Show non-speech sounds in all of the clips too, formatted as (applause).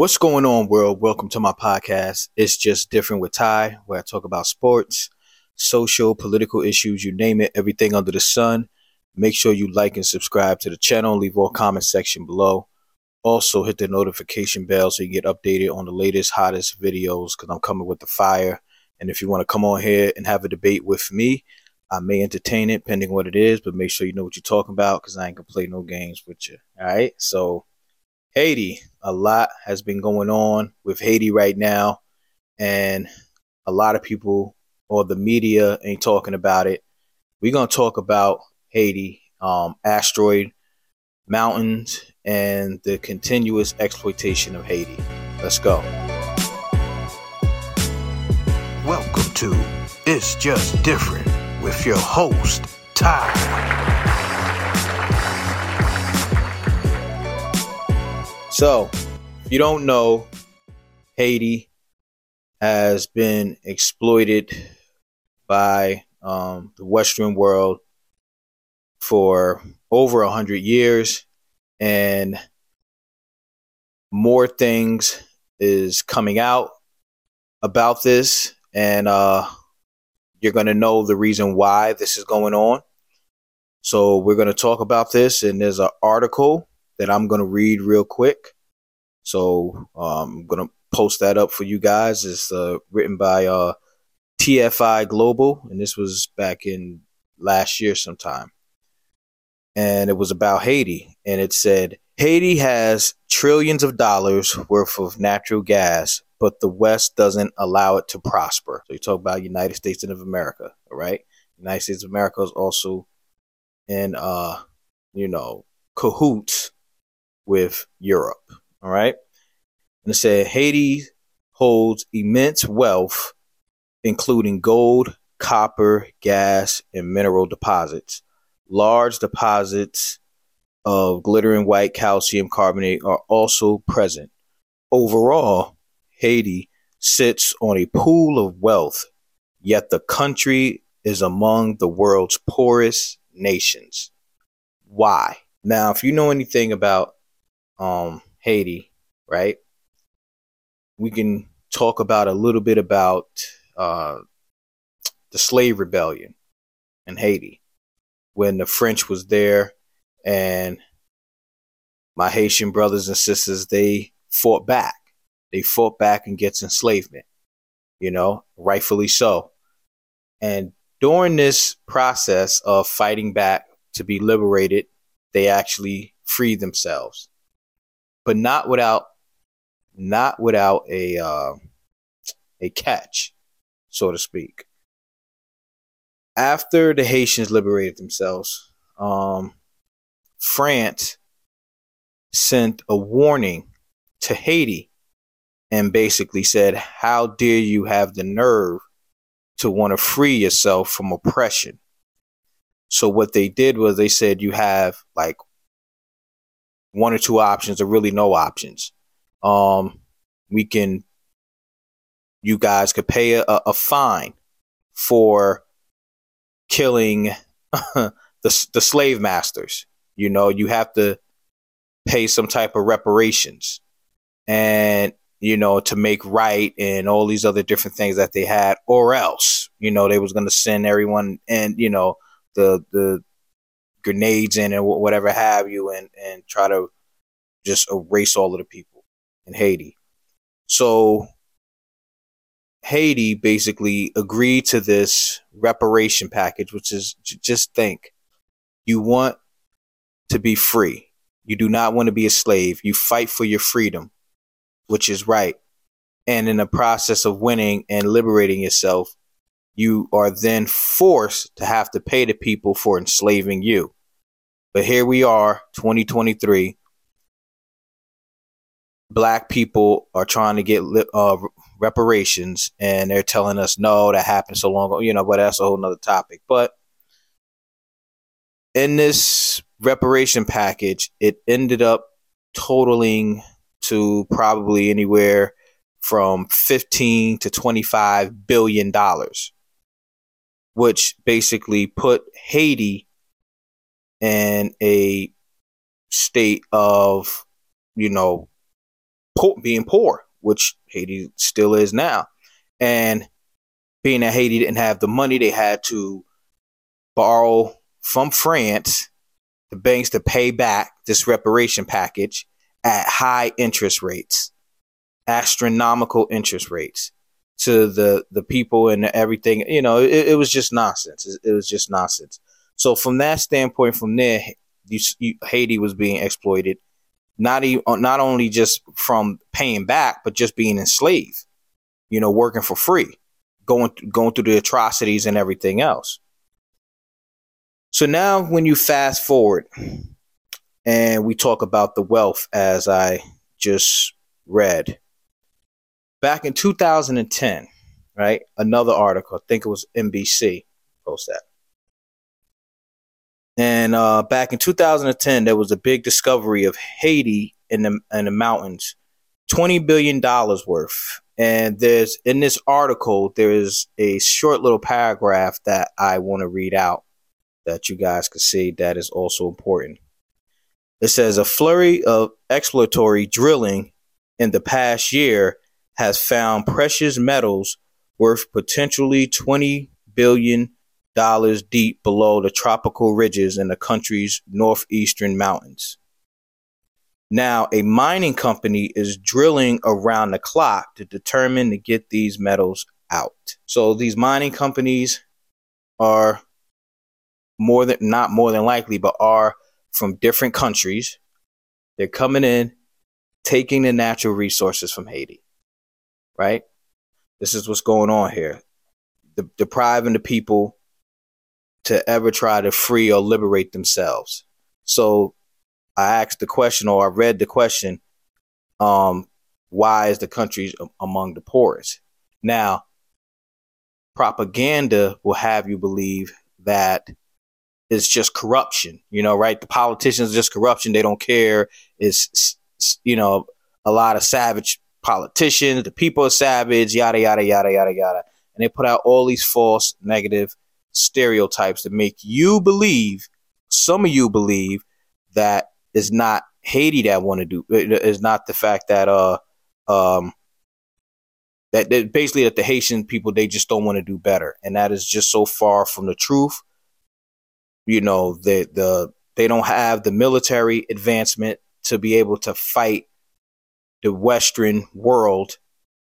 What's going on, world? Welcome to my podcast. It's just different with Ty, where I talk about sports, social, political issues, you name it, everything under the sun. Make sure you like and subscribe to the channel. Leave all comments section below. Also, hit the notification bell so you get updated on the latest, hottest videos because I'm coming with the fire. And if you want to come on here and have a debate with me, I may entertain it, depending what it is, but make sure you know what you're talking about because I ain't gonna play no games with you. All right. So, Haiti, a lot has been going on with Haiti right now, and a lot of people or the media ain't talking about it. We're gonna talk about Haiti, um, asteroid mountains, and the continuous exploitation of Haiti. Let's go. Welcome to It's Just Different with your host, Ty. So, if you don't know, Haiti has been exploited by um, the Western world for over a hundred years, and more things is coming out about this, and uh, you're going to know the reason why this is going on. So we're going to talk about this, and there's an article that I'm going to read real quick. So um, I'm going to post that up for you guys. It's uh, written by uh, TFI Global, and this was back in last year sometime. And it was about Haiti, and it said Haiti has trillions of dollars worth of natural gas, but the West doesn't allow it to prosper. So you talk about United States of America, all right? United States of America is also in, uh, you know, cahoots with Europe. All right. And it said Haiti holds immense wealth, including gold, copper, gas, and mineral deposits. Large deposits of glittering white calcium carbonate are also present. Overall, Haiti sits on a pool of wealth, yet the country is among the world's poorest nations. Why? Now, if you know anything about um, Haiti, right, we can talk about a little bit about uh, the slave rebellion in Haiti when the French was there and my Haitian brothers and sisters, they fought back. They fought back against enslavement, you know, rightfully so. And during this process of fighting back to be liberated, they actually freed themselves, but not without, not without a, uh, a catch, so to speak. After the Haitians liberated themselves, um, France sent a warning to Haiti and basically said, How dare you have the nerve to want to free yourself from oppression? So, what they did was they said, You have like one or two options, or really no options. Um, we can, you guys could pay a, a fine for killing (laughs) the, the slave masters. You know, you have to pay some type of reparations and, you know, to make right and all these other different things that they had, or else, you know, they was going to send everyone and, you know, the, the grenades in and whatever have you and, and try to just erase all of the people in Haiti. So Haiti basically agreed to this reparation package, which is just think you want to be free. You do not want to be a slave. You fight for your freedom, which is right. And in the process of winning and liberating yourself, you are then forced to have to pay the people for enslaving you. But here we are, 2023. Black people are trying to get uh, reparations, and they're telling us no, that happened so long ago. You know, but that's a whole nother topic. But in this reparation package, it ended up totaling to probably anywhere from 15 to 25 billion dollars, which basically put Haiti in a state of, you know, being poor, which Haiti still is now. And being that Haiti didn't have the money, they had to borrow from France, the banks to pay back this reparation package at high interest rates, astronomical interest rates to the the people and everything. You know, it, it was just nonsense. It, was just nonsense. So from that standpoint, from there, you, you, Haiti was being exploited, not even uh, not only just from paying back, but just being enslaved. You know, working for free, going going through the atrocities and everything else. So now, when you fast forward and we talk about the wealth as I just read, back in 2010, right? Another article, I think it was NBC, post that. And uh, back in 2010, there was a big discovery of Haiti in the in the mountains, twenty billion dollars worth. And there's in this article, there is a short little paragraph that I want to read out that you guys can see that is also important. It says a flurry of exploratory drilling in the past year has found precious metals worth potentially 20 billion dollars deep below the tropical ridges in the country's northeastern mountains. Now, a mining company is drilling around the clock to determine to get these metals out. So these mining companies are more than not more than likely, but are from different countries. They're coming in, taking the natural resources from Haiti. Right? This is what's going on here. De- depriving the people to ever try to free or liberate themselves. So I asked the question, or I read the question, um, why is the country among the poorest? Now, propaganda will have you believe that it's just corruption, you know, right? The politicians just corruption. They don't care. It's, you know, a lot of savage politicians. The people are savage, yada, yada, yada, yada, yada. And they put out all these false negative stereotypes that make you believe, some of you believe, that it's not Haiti that want to do, it's not the fact that, uh, um, that, that basically that the Haitian people, they just don't want to do better. And that is just so far from the truth you know the the they don't have the military advancement to be able to fight the western world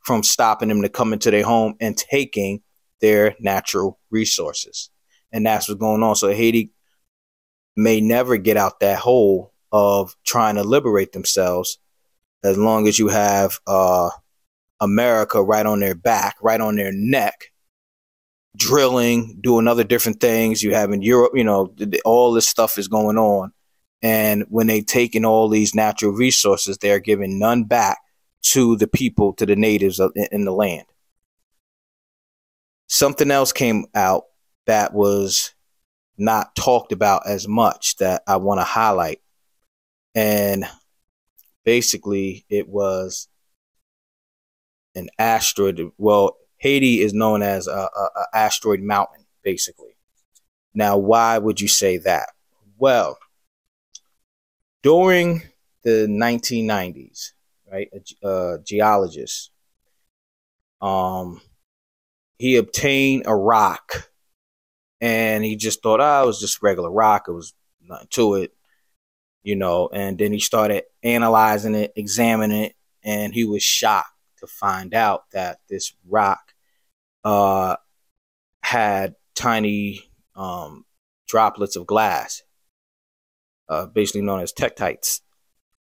from stopping them to come into their home and taking their natural resources and that's what's going on so haiti may never get out that hole of trying to liberate themselves as long as you have uh, america right on their back right on their neck drilling, doing other different things. You have in Europe, you know, all this stuff is going on. And when they take in all these natural resources, they are giving none back to the people, to the natives in the land. Something else came out that was not talked about as much that I want to highlight. And basically, it was an asteroid. Well, Haiti is known as a, a, a asteroid mountain, basically. Now, why would you say that? Well, during the 1990s, right, a, a geologist, um, he obtained a rock, and he just thought, oh, it was just regular rock. It was nothing to it, you know. And then he started analyzing it, examining it, and he was shocked to find out that this rock uh, had tiny um, droplets of glass, uh, basically known as tektites,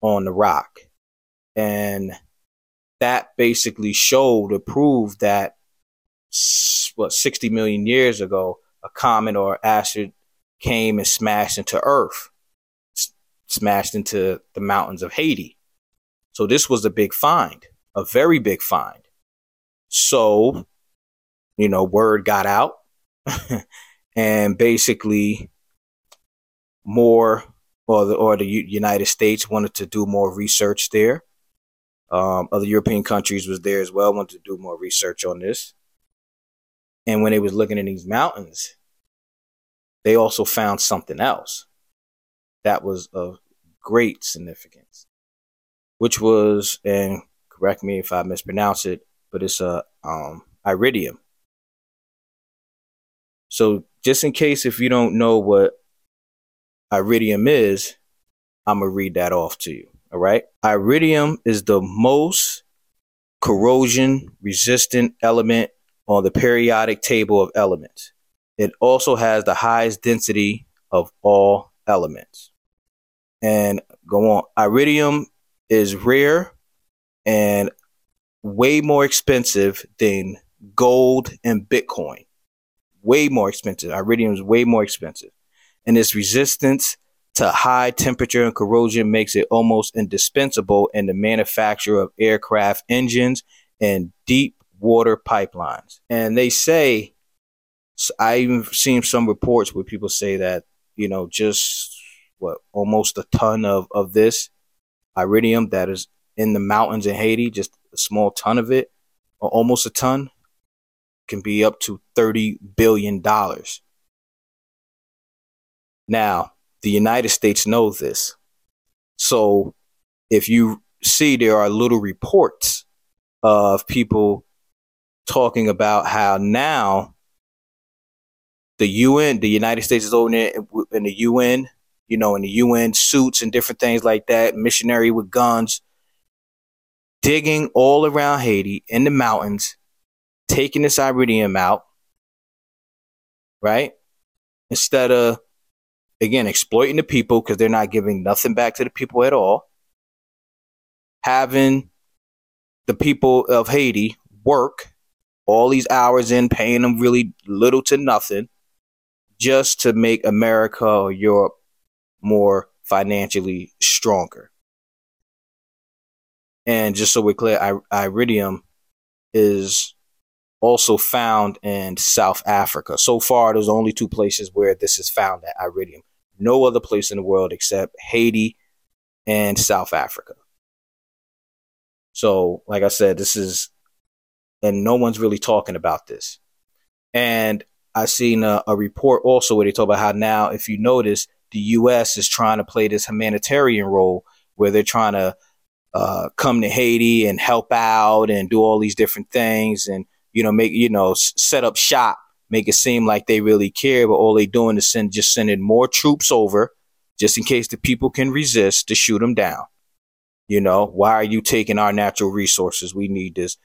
on the rock. And that basically showed or proved that, what, 60 million years ago, a comet or asteroid came and smashed into Earth, s- smashed into the mountains of Haiti. So this was a big find, a very big find. So you know, word got out (laughs) and basically more or the, or the United States wanted to do more research there. Um, other European countries was there as well, wanted to do more research on this. And when they was looking in these mountains, they also found something else that was of great significance, which was, and Correct me if I mispronounce it, but it's a um, iridium. So just in case if you don't know what iridium is, I'm gonna read that off to you. All right. Iridium is the most corrosion resistant element on the periodic table of elements. It also has the highest density of all elements. And go on. Iridium is rare and way more expensive than gold and Bitcoin. Way more expensive. Iridium is way more expensive. And its resistance to high temperature and corrosion makes it almost indispensable in the manufacture of aircraft engines and deep water pipelines. And they say, I even seen some reports where people say that, you know, just what, almost a ton of, of this iridium that is in the mountains in Haiti, just a small ton of it, or almost a ton, can be up to $30 billion. Now, the United States knows this. So if you see there are little reports of people talking about how now the UN, the United States is over there in the UN, you know, in the UN suits and different things like that, missionary with guns, digging all around Haiti in the mountains, taking this iridium out, right? Instead of again, exploiting the people because they're not giving nothing back to the people at all. Having the people of Haiti work all these hours in, paying them really little to nothing just to make America or Europe more financially stronger. And just so we're clear, iridium is also found in South Africa. So far, there's only two places where this is found at iridium. No other place in the world except Haiti and South Africa. So, like I said, this is, and no one's really talking about this. And I seen a, a report also where they talk about how now, if you notice, the U.S. is trying to play this humanitarian role where they're trying to uh, come to Haiti and help out and do all these different things and you know, make you know, set up shop, make it seem like they really care, but all they doing is send just sending more troops over, just in case the people can resist to shoot them down. You know, why are you taking our natural resources? We need this,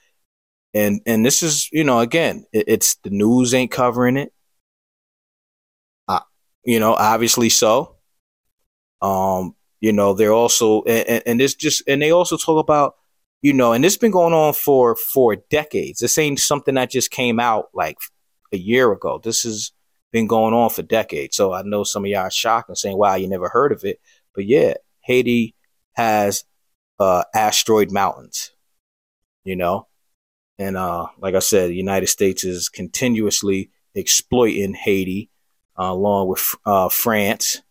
and and this is you know again, it, it's the news ain't covering it. Uh, you know, obviously so. Um, you know, they're also and, and, and this just and they also talk about you know, and has been going on for for decades. This ain't something that just came out like a year ago. This has been going on for decades. So I know some of y'all are shocked and saying, "Wow, you never heard of it." But yeah, Haiti has uh, asteroid mountains. You know, and uh, like I said, the United States is continuously exploiting Haiti, uh, along with uh, France.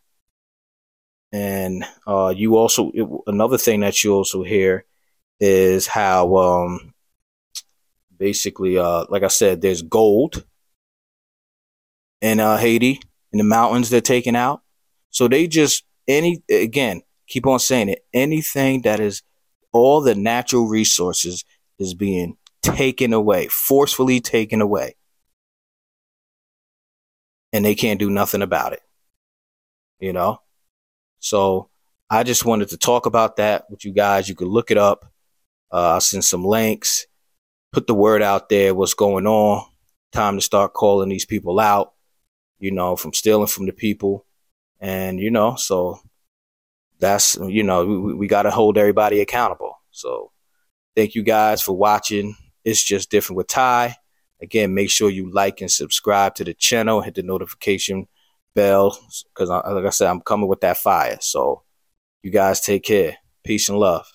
And uh, you also it, another thing that you also hear is how um basically uh like I said, there's gold in uh Haiti in the mountains they're taking out. So they just any again, keep on saying it, anything that is all the natural resources is being taken away, forcefully taken away. And they can't do nothing about it. You know? So I just wanted to talk about that with you guys. You can look it up. Uh, I'll send some links, put the word out there, what's going on. Time to start calling these people out, you know, from stealing from the people. And, you know, so that's, you know, we, we got to hold everybody accountable. So thank you guys for watching. It's just different with Ty. Again, make sure you like and subscribe to the channel, hit the notification bell because, like I said, I'm coming with that fire. So you guys take care. Peace and love.